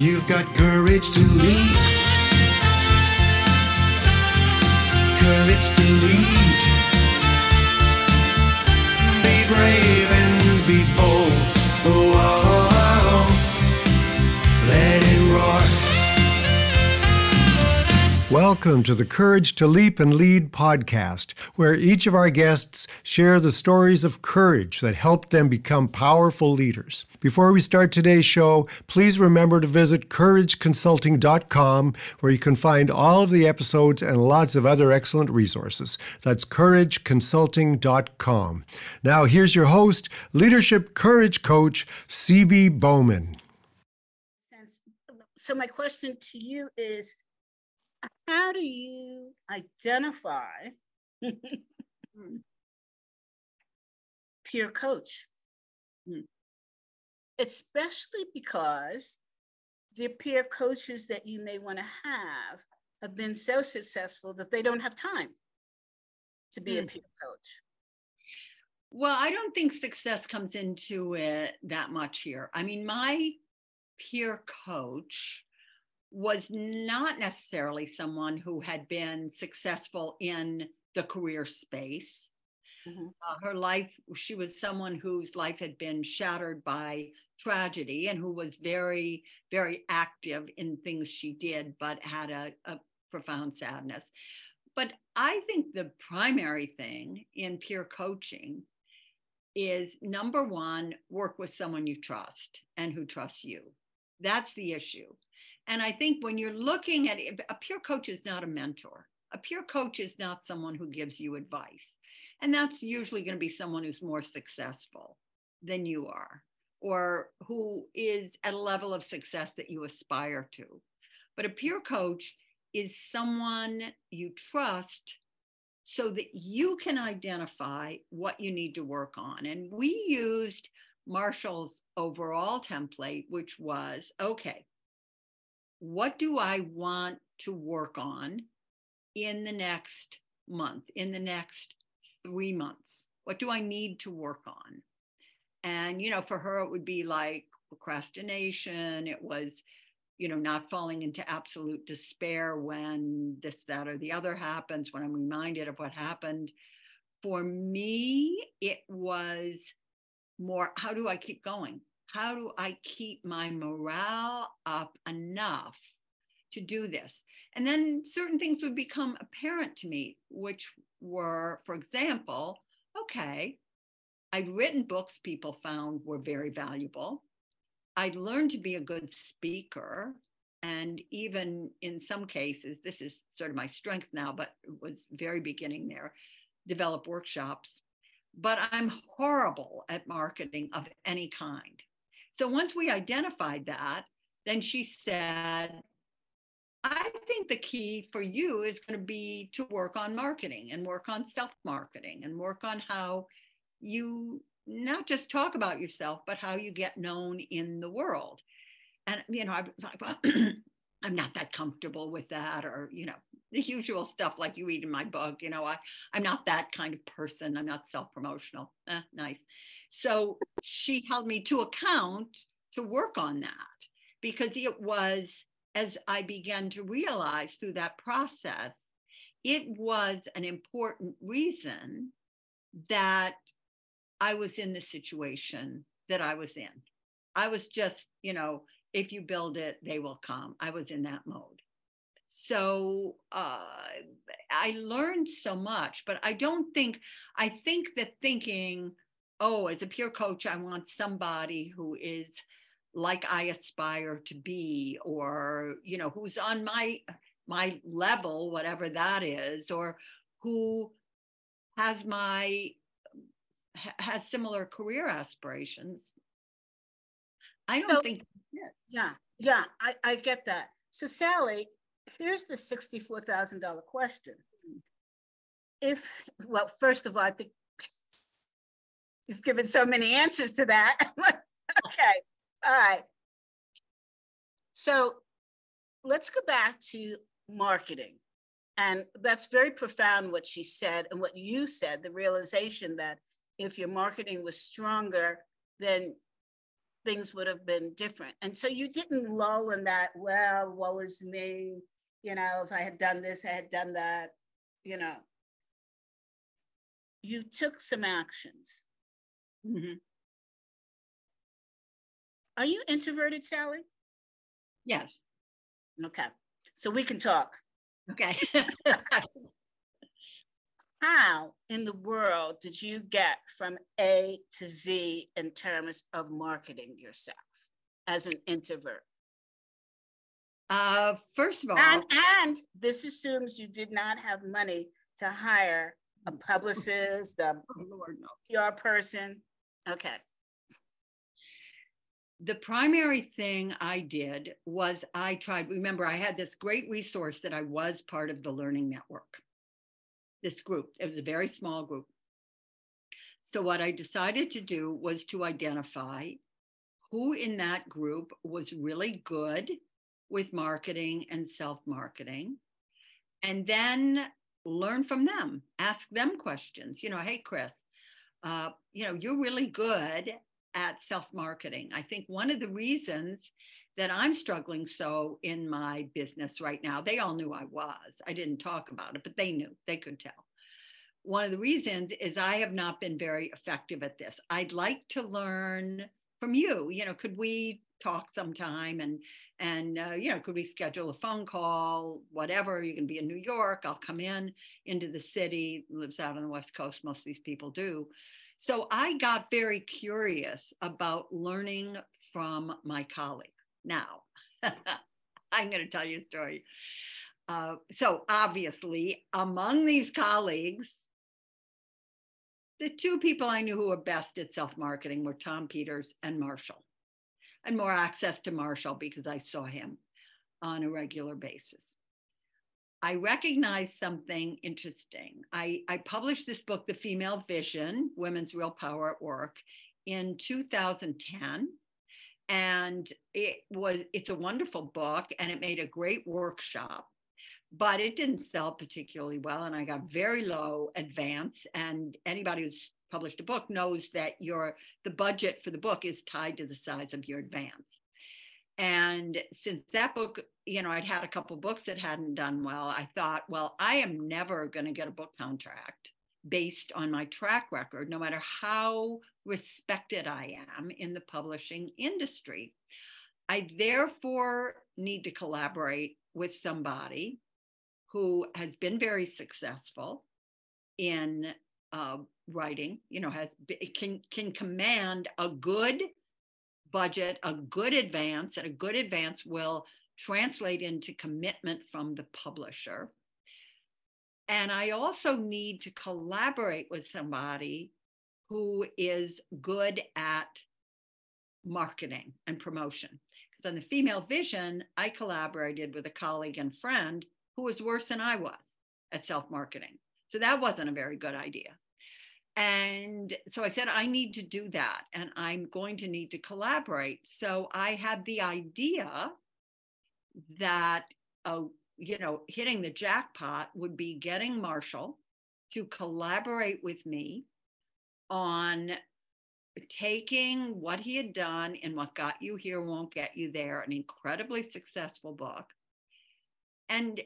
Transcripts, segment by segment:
You've got courage to lead. Courage to lead. Be brave Welcome to the Courage to Leap and Lead podcast, where each of our guests share the stories of courage that helped them become powerful leaders. Before we start today's show, please remember to visit courageconsulting.com, where you can find all of the episodes and lots of other excellent resources. That's courageconsulting.com. Now, here's your host, Leadership Courage Coach, CB Bowman. So, my question to you is how do you identify peer coach? Hmm. Especially because the peer coaches that you may want to have have been so successful that they don't have time to be a hmm. peer coach. Well, I don't think success comes into it that much here. I mean, my peer coach was not necessarily someone who had been successful in the career space. Mm-hmm. Uh, her life, she was someone whose life had been shattered by tragedy and who was very, very active in things she did, but had a, a profound sadness. But I think the primary thing in peer coaching is number one, work with someone you trust and who trusts you. That's the issue. And I think when you're looking at it, a peer coach is not a mentor. A peer coach is not someone who gives you advice. And that's usually going to be someone who's more successful than you are, or who is at a level of success that you aspire to. But a peer coach is someone you trust so that you can identify what you need to work on. And we used Marshall's overall template, which was okay, what do I want to work on in the next month, in the next three months? What do I need to work on? And, you know, for her, it would be like procrastination. It was, you know, not falling into absolute despair when this, that, or the other happens, when I'm reminded of what happened. For me, it was more how do I keep going? How do I keep my morale up enough to do this? And then certain things would become apparent to me, which were, for example, okay, I'd written books people found were very valuable. I'd learned to be a good speaker. And even in some cases, this is sort of my strength now, but it was very beginning there, develop workshops. But I'm horrible at marketing of any kind. So once we identified that, then she said, I think the key for you is going to be to work on marketing and work on self marketing and work on how you not just talk about yourself, but how you get known in the world. And, you know, I was like, well, I'm not that comfortable with that, or, you know, the usual stuff like you read in my book. You know, I, I'm not that kind of person. I'm not self promotional. Eh, nice. So she held me to account to work on that because it was, as I began to realize through that process, it was an important reason that I was in the situation that I was in. I was just, you know, if you build it, they will come. I was in that mode. So uh, I learned so much, but I don't think, I think that thinking, oh, as a peer coach, I want somebody who is like I aspire to be, or you know, who's on my my level, whatever that is, or who has my has similar career aspirations. I don't so, think. Yeah, yeah, I, I get that. So Sally, here's the sixty-four thousand dollar question. If well, first of all, I think You've given so many answers to that. okay, all right. So let's go back to marketing. And that's very profound what she said and what you said the realization that if your marketing was stronger, then things would have been different. And so you didn't lull in that, well, woe is me, you know, if I had done this, I had done that, you know. You took some actions. Mm-hmm. Are you introverted, Sally? Yes. Okay. So we can talk. Okay. How in the world did you get from A to Z in terms of marketing yourself as an introvert? Uh, first of all, and, and this assumes you did not have money to hire a publicist, a oh Lord, no. PR person. Okay. The primary thing I did was I tried, remember, I had this great resource that I was part of the Learning Network this group. It was a very small group. So, what I decided to do was to identify who in that group was really good with marketing and self marketing, and then learn from them, ask them questions. You know, hey, Chris, uh, you know, you're really good at self marketing. I think one of the reasons that I'm struggling so in my business right now. They all knew I was. I didn't talk about it, but they knew, they could tell. One of the reasons is I have not been very effective at this. I'd like to learn from you. You know, could we talk sometime and and uh, you know could we schedule a phone call whatever you can be in new york i'll come in into the city lives out on the west coast most of these people do. So i got very curious about learning from my colleagues now, I'm going to tell you a story. Uh, so, obviously, among these colleagues, the two people I knew who were best at self marketing were Tom Peters and Marshall, and more access to Marshall because I saw him on a regular basis. I recognized something interesting. I, I published this book, The Female Vision Women's Real Power at Work, in 2010 and it was it's a wonderful book and it made a great workshop but it didn't sell particularly well and i got very low advance and anybody who's published a book knows that your the budget for the book is tied to the size of your advance and since that book you know i'd had a couple books that hadn't done well i thought well i am never going to get a book contract based on my track record, no matter how respected I am in the publishing industry. I therefore need to collaborate with somebody who has been very successful in uh, writing, you know, has can can command a good budget, a good advance, and a good advance will translate into commitment from the publisher. And I also need to collaborate with somebody who is good at marketing and promotion. Because on the female vision, I collaborated with a colleague and friend who was worse than I was at self marketing. So that wasn't a very good idea. And so I said, I need to do that and I'm going to need to collaborate. So I had the idea that a you know, hitting the jackpot would be getting Marshall to collaborate with me on taking what he had done in What Got You Here Won't Get You There, an incredibly successful book, and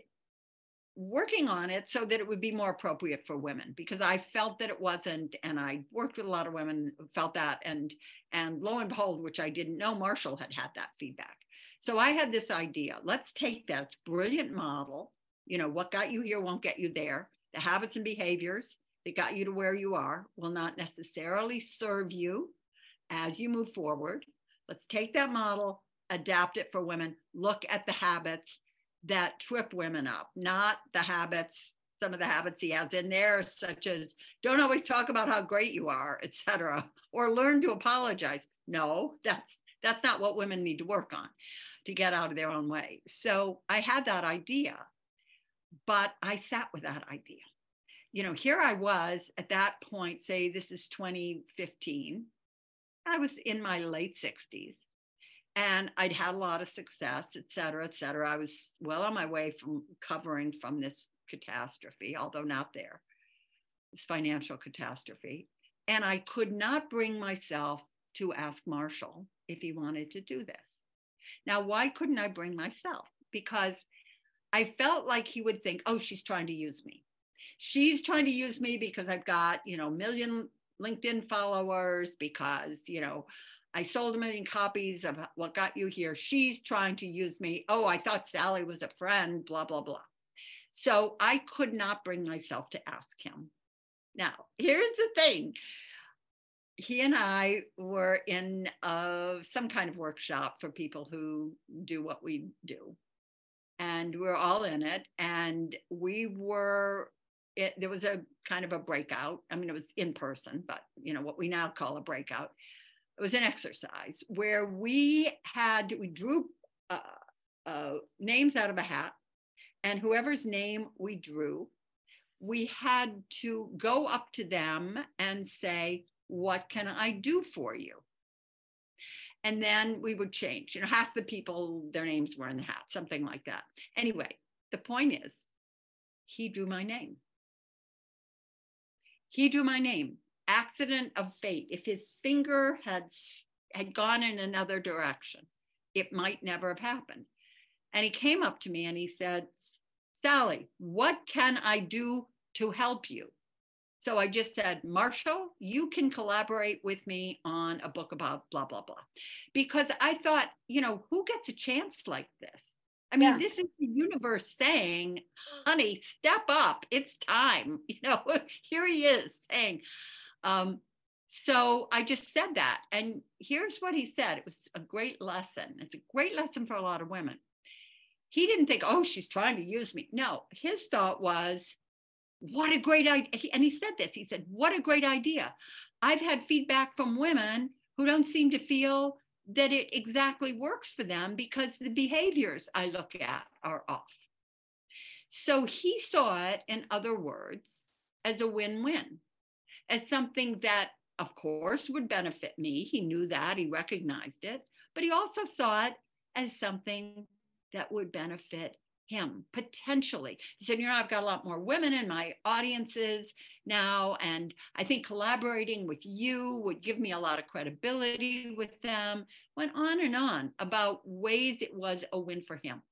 working on it so that it would be more appropriate for women because I felt that it wasn't and I worked with a lot of women felt that and and lo and behold which I didn't know Marshall had had that feedback so I had this idea let's take that brilliant model, you know, what got you here won't get you there. The habits and behaviors that got you to where you are will not necessarily serve you as you move forward. Let's take that model, adapt it for women, look at the habits that trip women up, not the habits some of the habits he has in there, such as don't always talk about how great you are, etc., or learn to apologize. No, that's that's not what women need to work on to get out of their own way. So I had that idea, but I sat with that idea. You know, here I was at that point, say this is 2015. I was in my late 60s and I'd had a lot of success, et cetera, et cetera. I was well on my way from covering from this catastrophe, although not there, this financial catastrophe. And I could not bring myself to ask Marshall if he wanted to do this. Now, why couldn't I bring myself? Because I felt like he would think, oh, she's trying to use me. She's trying to use me because I've got, you know, million LinkedIn followers, because, you know, I sold a million copies of what got you here. She's trying to use me. Oh, I thought Sally was a friend, blah, blah, blah. So I could not bring myself to ask him. Now, here's the thing he and I were in uh, some kind of workshop for people who do what we do. And we are all in it. And we were, it, there was a kind of a breakout. I mean, it was in person, but you know, what we now call a breakout. It was an exercise where we had, we drew uh, uh, names out of a hat. And whoever's name we drew, we had to go up to them and say, what can I do for you? And then we would change. You know, half the people, their names were in the hat, something like that. Anyway, the point is, he drew my name. He drew my name. Accident of fate. If his finger had had gone in another direction, it might never have happened. And he came up to me and he said, Sally, what can I do to help you? So I just said, Marshall, you can collaborate with me on a book about blah, blah, blah. Because I thought, you know, who gets a chance like this? I mean, yeah. this is the universe saying, honey, step up. It's time. You know, here he is saying. Um, so I just said that. And here's what he said it was a great lesson. It's a great lesson for a lot of women. He didn't think, oh, she's trying to use me. No, his thought was, what a great idea. And he said this he said, What a great idea. I've had feedback from women who don't seem to feel that it exactly works for them because the behaviors I look at are off. So he saw it, in other words, as a win win, as something that, of course, would benefit me. He knew that, he recognized it, but he also saw it as something that would benefit him potentially. He said, You know, I've got a lot more women in my audiences now. And I think collaborating with you would give me a lot of credibility with them. Went on and on about ways it was a win for him.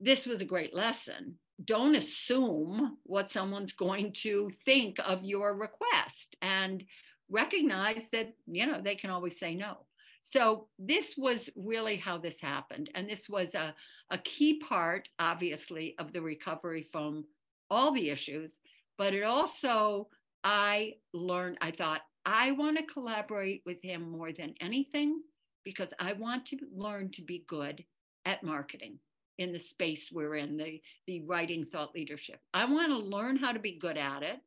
This was a great lesson. Don't assume what someone's going to think of your request and recognize that, you know, they can always say no. So this was really how this happened. And this was a, a key part, obviously, of the recovery from all the issues. But it also, I learned, I thought, I want to collaborate with him more than anything because I want to learn to be good at marketing in the space we're in, the, the writing thought leadership. I want to learn how to be good at it.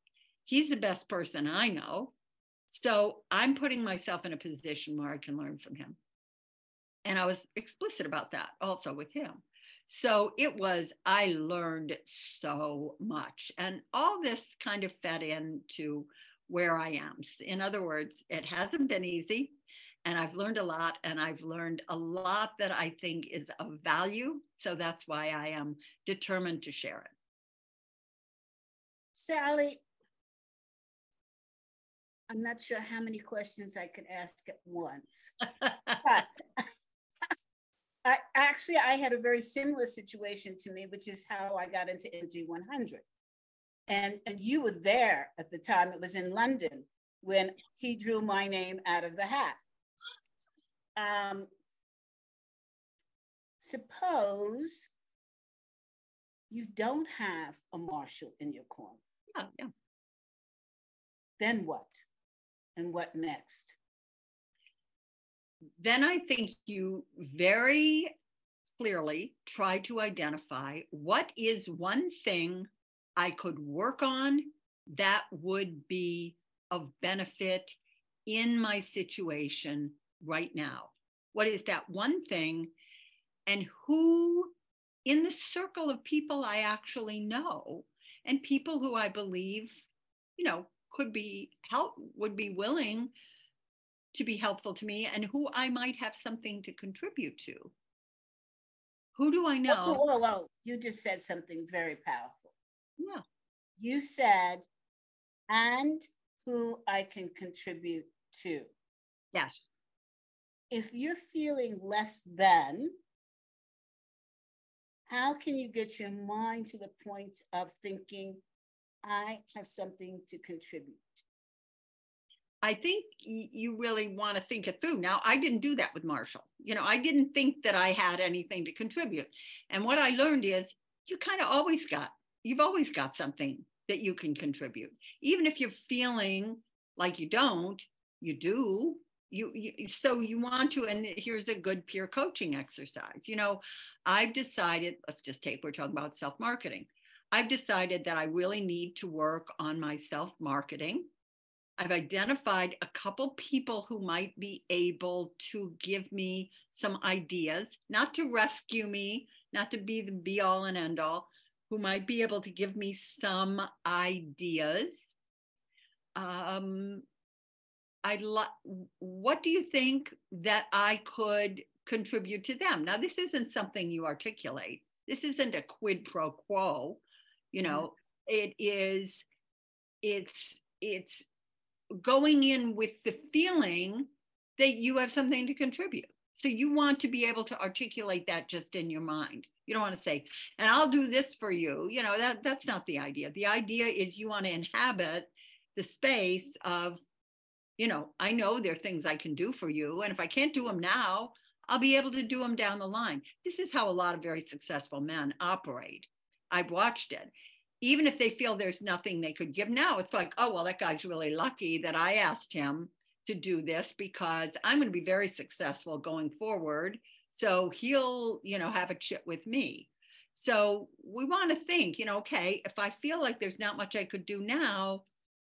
He's the best person I know. So I'm putting myself in a position where I can learn from him. And I was explicit about that also with him. So it was, I learned so much. And all this kind of fed into where I am. In other words, it hasn't been easy. And I've learned a lot, and I've learned a lot that I think is of value. So that's why I am determined to share it. Sally, I'm not sure how many questions I could ask at once. but I, actually, I had a very similar situation to me, which is how I got into MG 100. And, and you were there at the time, it was in London when he drew my name out of the hat. Um, suppose you don't have a Marshall in your corner. Yeah, yeah. Then what? and what next? Then I think you very clearly try to identify what is one thing I could work on that would be of benefit in my situation right now. What is that one thing? And who in the circle of people I actually know and people who I believe, you know, could be help would be willing to be helpful to me and who I might have something to contribute to. Who do I know? Whoa, whoa, whoa. You just said something very powerful. Yeah. You said, and who I can contribute to. Yes. If you're feeling less than, how can you get your mind to the point of thinking, I have something to contribute? I think you really want to think it through. Now, I didn't do that with Marshall. You know, I didn't think that I had anything to contribute. And what I learned is you kind of always got, you've always got something that you can contribute. Even if you're feeling like you don't, you do. You, you so you want to and here's a good peer coaching exercise you know i've decided let's just take we're talking about self marketing i've decided that i really need to work on my self marketing I've identified a couple people who might be able to give me some ideas, not to rescue me, not to be the be all and end all, who might be able to give me some ideas. Um, I'd like, what do you think that I could contribute to them? Now, this isn't something you articulate. This isn't a quid pro quo. You know, mm-hmm. it is, it's, it's going in with the feeling that you have something to contribute. So you want to be able to articulate that just in your mind. You don't want to say, and I'll do this for you. You know, that that's not the idea. The idea is you want to inhabit the space of, you know, I know there are things I can do for you. And if I can't do them now, I'll be able to do them down the line. This is how a lot of very successful men operate. I've watched it even if they feel there's nothing they could give now, it's like, oh, well, that guy's really lucky that I asked him to do this because I'm going to be very successful going forward. So he'll, you know, have a chit with me. So we want to think, you know, okay, if I feel like there's not much I could do now,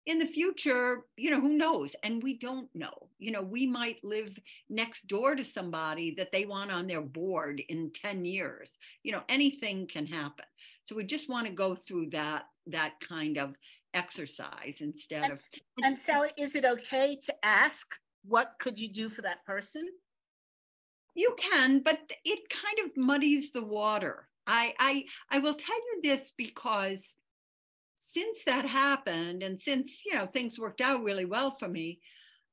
in the future, you know, who knows? And we don't know. You know, we might live next door to somebody that they want on their board in 10 years. You know, anything can happen. So we just want to go through that that kind of exercise instead and, of And Sally, is it okay to ask what could you do for that person? You can, but it kind of muddies the water. I I I will tell you this because since that happened and since you know things worked out really well for me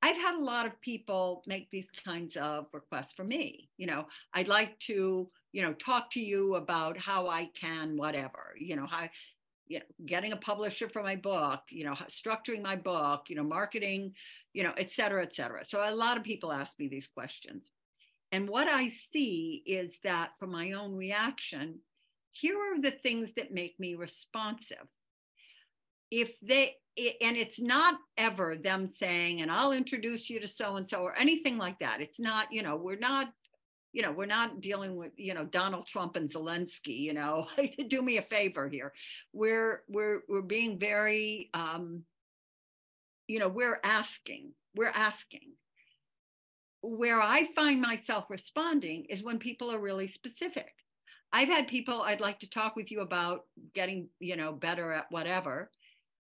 i've had a lot of people make these kinds of requests for me you know i'd like to you know talk to you about how i can whatever you know how you know getting a publisher for my book you know structuring my book you know marketing you know et cetera et cetera. So a lot of people ask me these questions. And what i see is that from my own reaction here are the things that make me responsive. If they and it's not ever them saying and i'll introduce you to so and so or anything like that. It's not you know we're not you know we're not dealing with you know donald trump and zelensky you know do me a favor here. We're we're we're being very um you know we're asking we're asking. Where i find myself responding is when people are really specific. I've had people i'd like to talk with you about getting you know better at whatever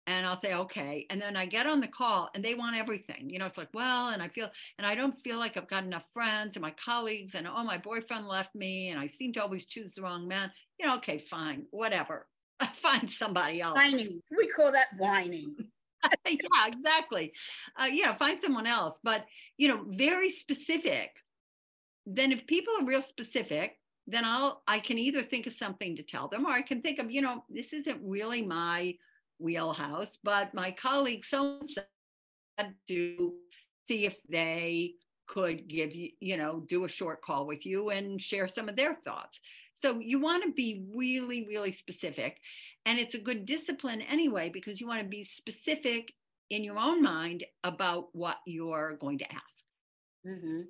and I'll say, okay. And then I get on the call and they want everything. You know, it's like, well, and I feel, and I don't feel like I've got enough friends and my colleagues, and oh, my boyfriend left me, and I seem to always choose the wrong man. You know, okay, fine, whatever. Find somebody else. Whining. We call that whining. yeah, exactly. Uh, you know, find someone else. But, you know, very specific. Then if people are real specific, then I'll, I can either think of something to tell them or I can think of, you know, this isn't really my wheelhouse, but my colleague so had to see if they could give you, you know, do a short call with you and share some of their thoughts. So you want to be really, really specific. And it's a good discipline anyway, because you want to be specific in your own mind about what you're going to ask. Mm-hmm.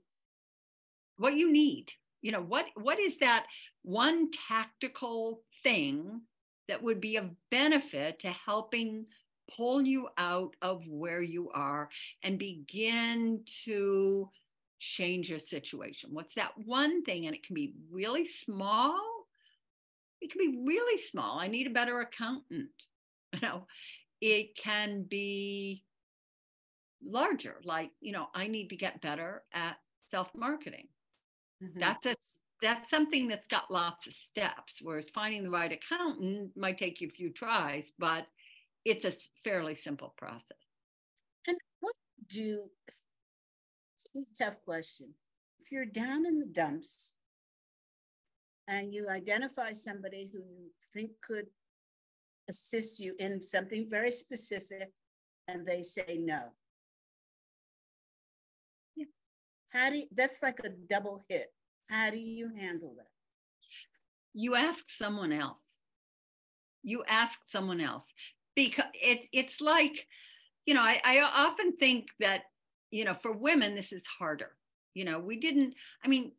What you need. You know, what what is that one tactical thing that would be of benefit to helping pull you out of where you are and begin to change your situation. What's that one thing? And it can be really small. It can be really small. I need a better accountant. You know, it can be larger, like, you know, I need to get better at self marketing. Mm-hmm. That's a that's something that's got lots of steps, whereas finding the right accountant might take you a few tries, but it's a fairly simple process. And what do tough question. If you're down in the dumps and you identify somebody who you think could assist you in something very specific and they say no. Yeah. How do you, that's like a double hit. How do you handle that? You ask someone else. You ask someone else because it, it's like, you know, I, I often think that, you know, for women, this is harder. You know, we didn't, I mean,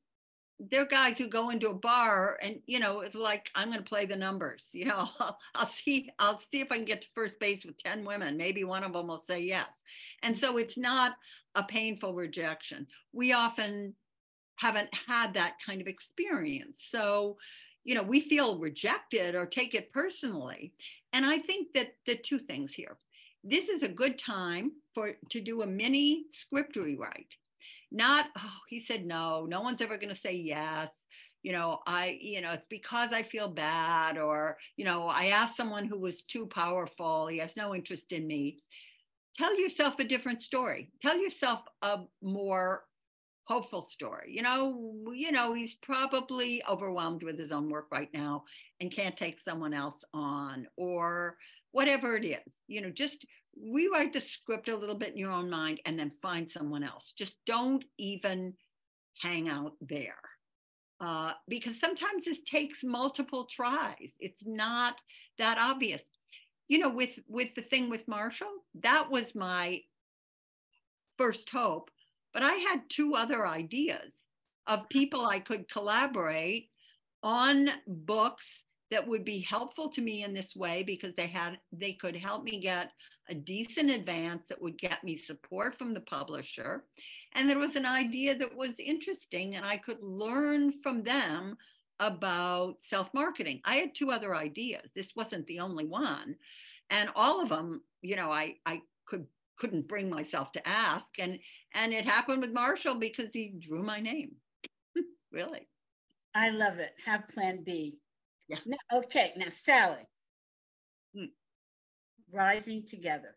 there are guys who go into a bar and you know it's like i'm going to play the numbers you know I'll, I'll, see i'll see if i can get to first base with 10 women maybe one of them will say yes and so it's not a painful rejection we often haven't had that kind of experience. So you know we feel rejected or take it personally. And i think that the two things here. This is a good time for to do a mini script rewrite. Not oh he said no. No one's ever going to say yes. You know i you know it's because i feel bad or you know i asked someone who was too powerful. He has no interest in me. Tell yourself a different story. Tell yourself a more hopeful story you know you know he's probably overwhelmed with his own work right now and can't take someone else on or whatever it is you know just rewrite the script a little bit in your own mind and then find someone else. Just don't even hang out there. Uh, because sometimes this takes multiple tries. It's not that obvious. You know, with with the thing with Marshall, that was my first hope. But I had two other ideas of people I could collaborate on books that would be helpful to me in this way because they had they could help me get a decent advance that would get me support from the publisher. And there was an idea that was interesting, and I could learn from them about self marketing. I had two other ideas. This wasn't the only one. And all of them, you know, I, I could couldn't bring myself to ask and and it happened with marshall because he drew my name really i love it have plan b yeah now, okay now sally hmm rising together.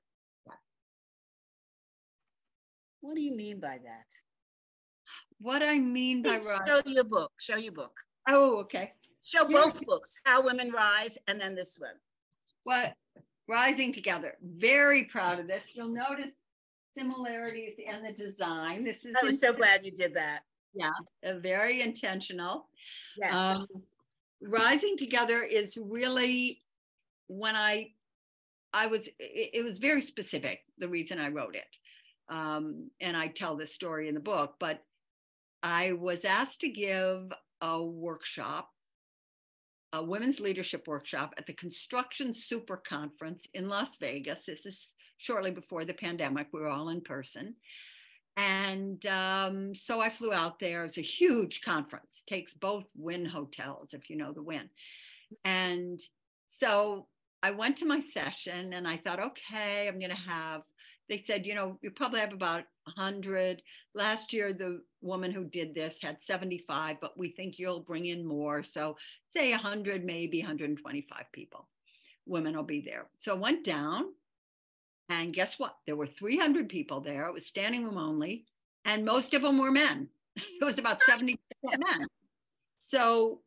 What do you mean by that? What I mean by rising. Show your book. Show your book. Oh, okay. Show both books, How Women Rise, and then this one. What? Rising Together. Very proud of this. You'll notice similarities in the design. This is. I was so glad you did that. Yeah, very intentional. Yes. Um, Rising Together is really when I I was, it, it, was very specific, the reason I wrote it. Um, and I tell this story in the book, but I was asked to give a workshop, a women's leadership workshop at the Construction Super Conference in Las Vegas. This is shortly before the pandemic. We were all in person. And um, so I flew out there. It's a huge conference, takes both Wynn hotels, if you know the Wynn. And so I went to my session and I thought, okay, I'm going to have, they said, you know, you probably have about 100. Last year, the woman who did this had 75, but we think you'll bring in more. So say 100, maybe 125 people. Women will be there. So I went down and guess what? There were 300 people there. It was standing room only, and most of them were men. It was about 70 men. So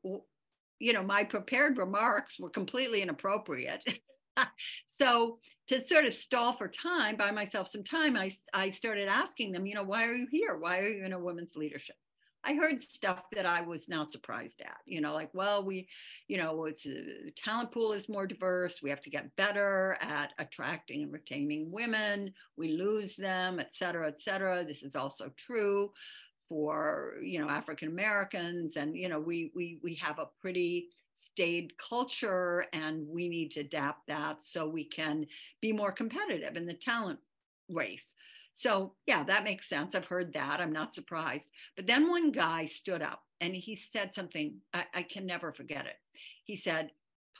you know, my prepared remarks were completely inappropriate. so to sort of stall for time, buy myself some time, I, I started asking them, you know, why are you here? Why are you in a women's leadership? I heard stuff that I was not surprised at, you know, like, well, we, you know, it's a uh, talent pool is more diverse. We have to get better at attracting and retaining women. We lose them, et cetera, et cetera. This is also true for you know African Americans, and you know we we we have a pretty staid culture, and we need to adapt that so we can be more competitive in the talent race. So yeah, that makes sense. I've heard that. I'm not surprised. But then one guy stood up and he said something I, I can never forget it. He said,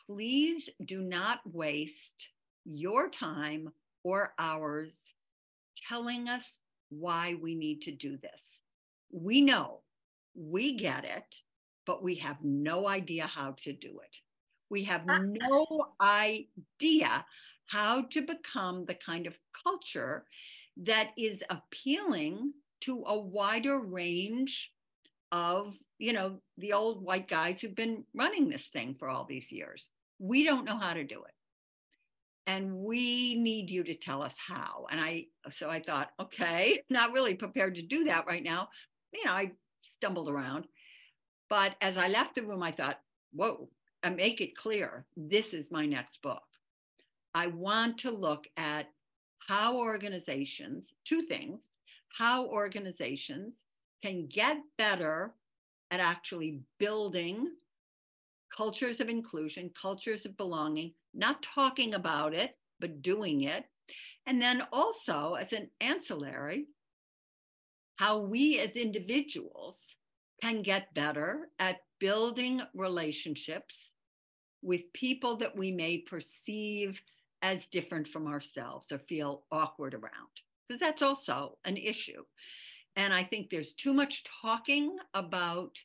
"Please do not waste your time or ours telling us why we need to do this we know, we get it, but we have no idea how to do it. We have ah. no idea how to become the kind of culture that is appealing to a wider range of, you know, the old white guys who've been running this thing for all these years. We don't know how to do it. And we need you to tell us how. And I, so I thought, okay, not really prepared to do that right now. You know, I stumbled around. But as I left the room, I thought, whoa, I make it clear this is my next book. I want to look at how organizations, two things, how organizations can get better at actually building cultures of inclusion, cultures of belonging, not talking about it, but doing it. And then also, as an ancillary, how we as individuals can get better at building relationships with people that we may perceive as different from ourselves or feel awkward around, because that's also an issue. And I think there's too much talking about,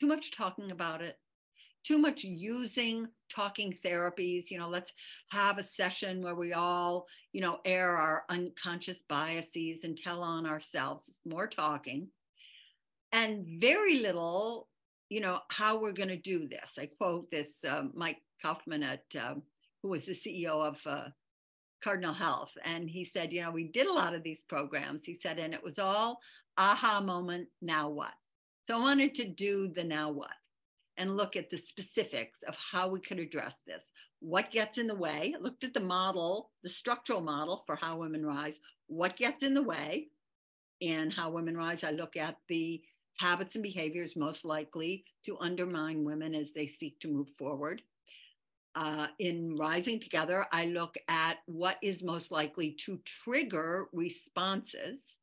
too much talking about it, too much using talking therapies. You know, let's have a session where we all, you know, air our unconscious biases and tell on ourselves. It's more talking and very little, you know, how we're going to do this. I quote this uh, Mike Kaufmann at, um, who was the CEO of uh, Cardinal Health. And he said, you know, we did a lot of these programs. He said, and it was all aha moment, now what? So I wanted to do the now what and look at the specifics of how we could address this. What gets in the way? I looked at the model, the structural model for how women rise. What gets in the way? And how women rise, I look at the habits and behaviors most likely to undermine women as they seek to move forward. Uh, in Rising Together, I look at what is most likely to trigger responses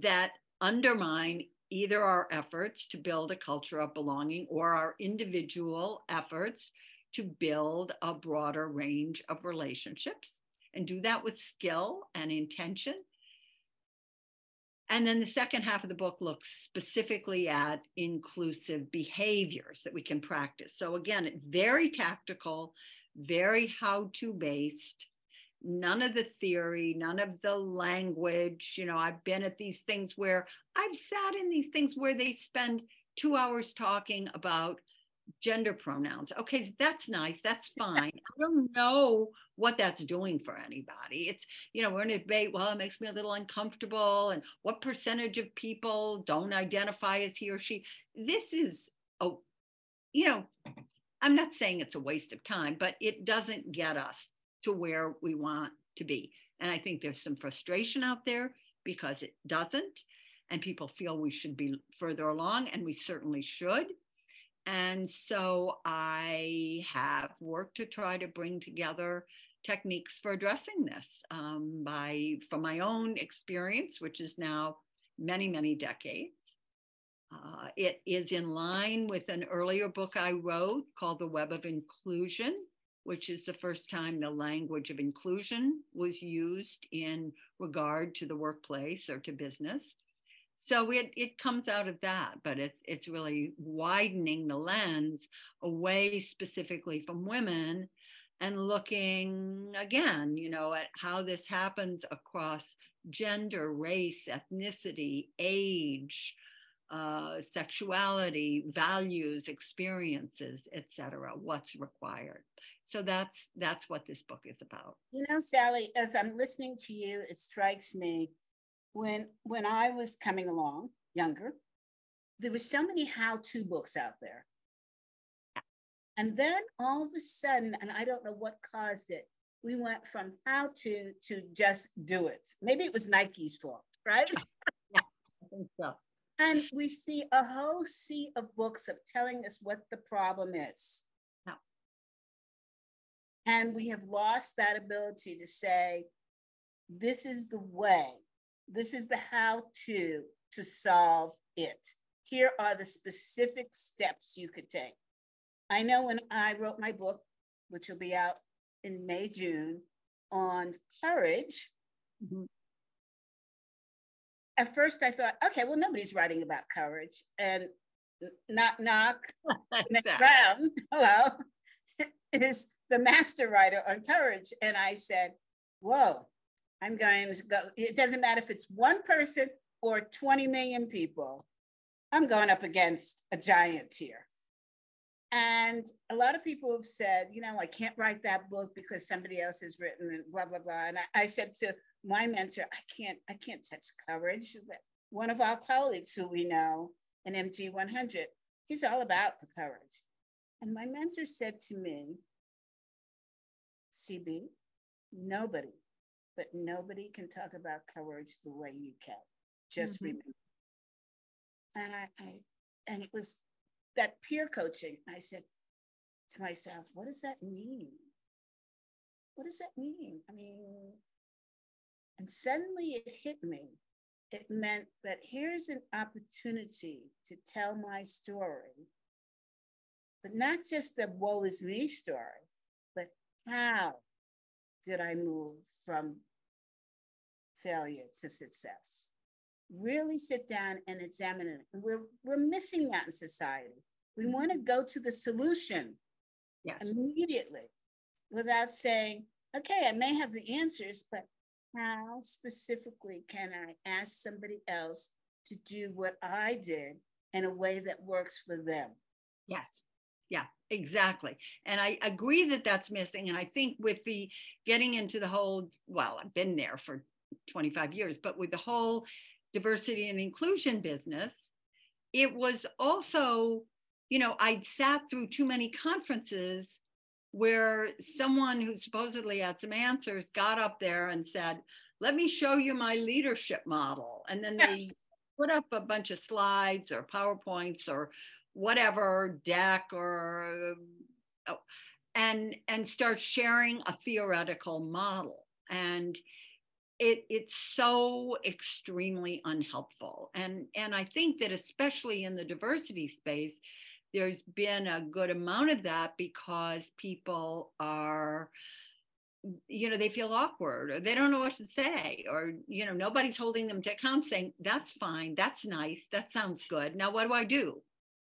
that undermine either our efforts to build a culture of belonging or our individual efforts to build a broader range of relationships and do that with skill and intention and then the second half of the book looks specifically at inclusive behaviors that we can practice. So, again, very tactical, very how to based, none of the theory, none of the language. You know, I've been at these things where I've sat in these things where they spend two hours talking about gender pronouns. Okay, that's nice. That's fine. I don't know what that's doing for anybody. It's, you know, we're in a debate. Well, it makes me a little uncomfortable. And what percentage of people don't identify as he or she? This is, a, you know, I'm not saying it's a waste of time, but it doesn't get us to where we want to be. And I think there's some frustration out there because it doesn't. And people feel we should be further along, and we certainly should and so I have worked to try to bring together techniques for addressing this um, by from my own experience, which is now many, many decades. Uh, it is in line with an earlier book I wrote called The Web of Inclusion, which is the first time the language of inclusion was used in regard to the workplace or to business so it it comes out of that but it's it's really widening the lens away specifically from women and looking again you know at how this happens across gender race ethnicity age uh, sexuality values experiences etc what's required. So that's that's what this book is about. You know sally as i'm listening to you it strikes me when when I was coming along, younger, there was so many how-to books out there. And then all of a sudden, and I don't know what caused it, we went from how to to just do it. Maybe it was Nike's fault, right? yeah, I think so. And we see a whole sea of books of telling us what the problem is. And we have lost that ability to say, this is the way this is the how to to solve it. Here are the specific steps you could take. I know when I wrote my book, which will be out in May, June, on courage. Mm-hmm. At first, I thought, okay, well, nobody's writing about courage. And knock, knock, Brown, hello, is the master writer on courage. And I said, whoa, I'm going to go. It doesn't matter if it's one person or 20 million people, I'm going up against a giant here. And a lot of people have said, you know, I can't write that book because somebody else has written and blah, blah, blah. And I, I said to my mentor, I can't, I can't touch coverage. One of our colleagues who we know, in MG 100, he's all about the coverage. And my mentor said to me, CB, nobody, but nobody can talk about courage the way you can. Just mm-hmm. remember. And I, I, and it was that peer coaching. I said to myself, what does that mean? What does that mean? I mean, and suddenly it hit me. It meant that here's an opportunity to tell my story, but not just the woe is me story, but how did I move from failure to success? Really sit down and examine it. We're, we're missing that in society. We mm-hmm. want to go to the solution yes. immediately without saying, okay, I may have the answers, but how specifically can I ask somebody else to do what I did in a way that works for them? Yes. Yeah, exactly. And I agree that that's missing. And I think with the getting into the whole, well, I've been there for 25 years, but with the whole diversity and inclusion business, it was also, you know, I'd sat through too many conferences where someone who supposedly had some answers got up there and said, Let me show you my leadership model. And then they put up a bunch of slides or PowerPoints or whatever deck or uh, oh, and and start sharing a theoretical model. And it it's so extremely unhelpful. And and i think that especially in the diversity space there's been a good amount of that because people are you know they feel awkward or they don't know what to say or you know nobody's holding them to account saying that's fine. That's nice. That sounds good. Now what do i do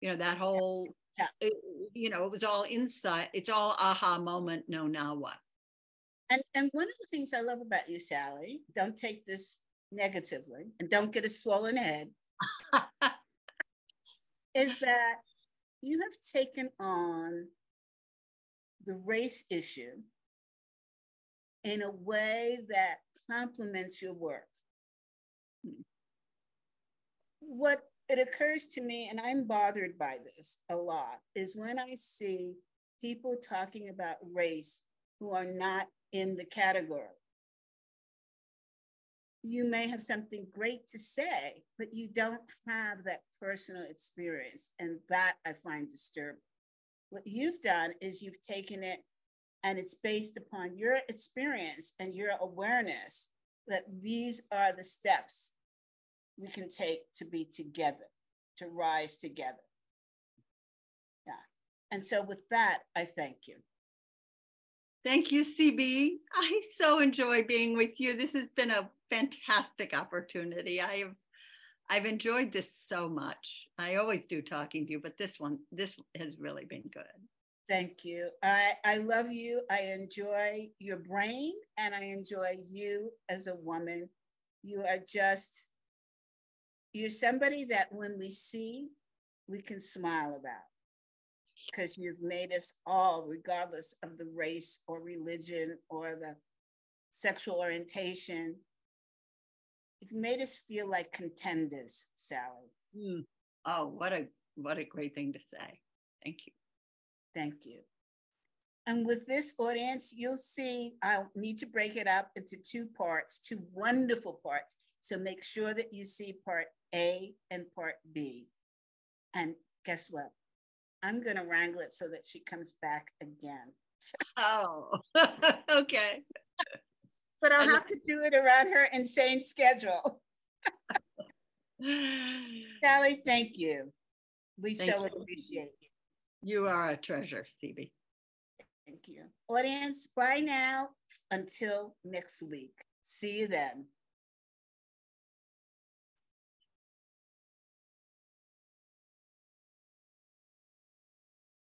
you know that whole yeah. it, you know it was all insight it's all aha moment no now what and and one of the things i love about you sally don't take this negatively and don't get a swollen head is that you have taken on the race issue in a way that complements your work. Hmm. What it occurs to me, and I'm bothered by this a lot, is when I see people talking about race who are not in the category. You may have something great to say, but you don't have that personal experience. And that I find disturbing. What you've done is you've taken it and it's based upon your experience and your awareness that these are the steps we can take to be together, to rise together. Yeah. And so, with that, I thank you. Thank you, CB. I so enjoy being with you. This has been a fantastic opportunity. I have I've enjoyed this so much. I always do talking to you, but this one, this has really been good. Thank you. I, I love you. I enjoy your brain and I enjoy you as a woman. You are just, you're somebody that when we see, we can smile about because you've made us all, regardless of the race or religion or the sexual orientation, you've made us feel like contenders, Sally. Mm. Oh, what a what a great thing to say. Thank you. Thank you. And with this audience, you'll see I'll need to break it up into two parts, two wonderful parts. So make sure that you see part A and part B. And guess what? I'm going to wrangle it so that she comes back again. oh, okay. But I'll have to do it around her insane schedule. Sally, thank you. We thank so you. appreciate you. You are a treasure, CB. Thank you. Audience, bye now until next week. See you then.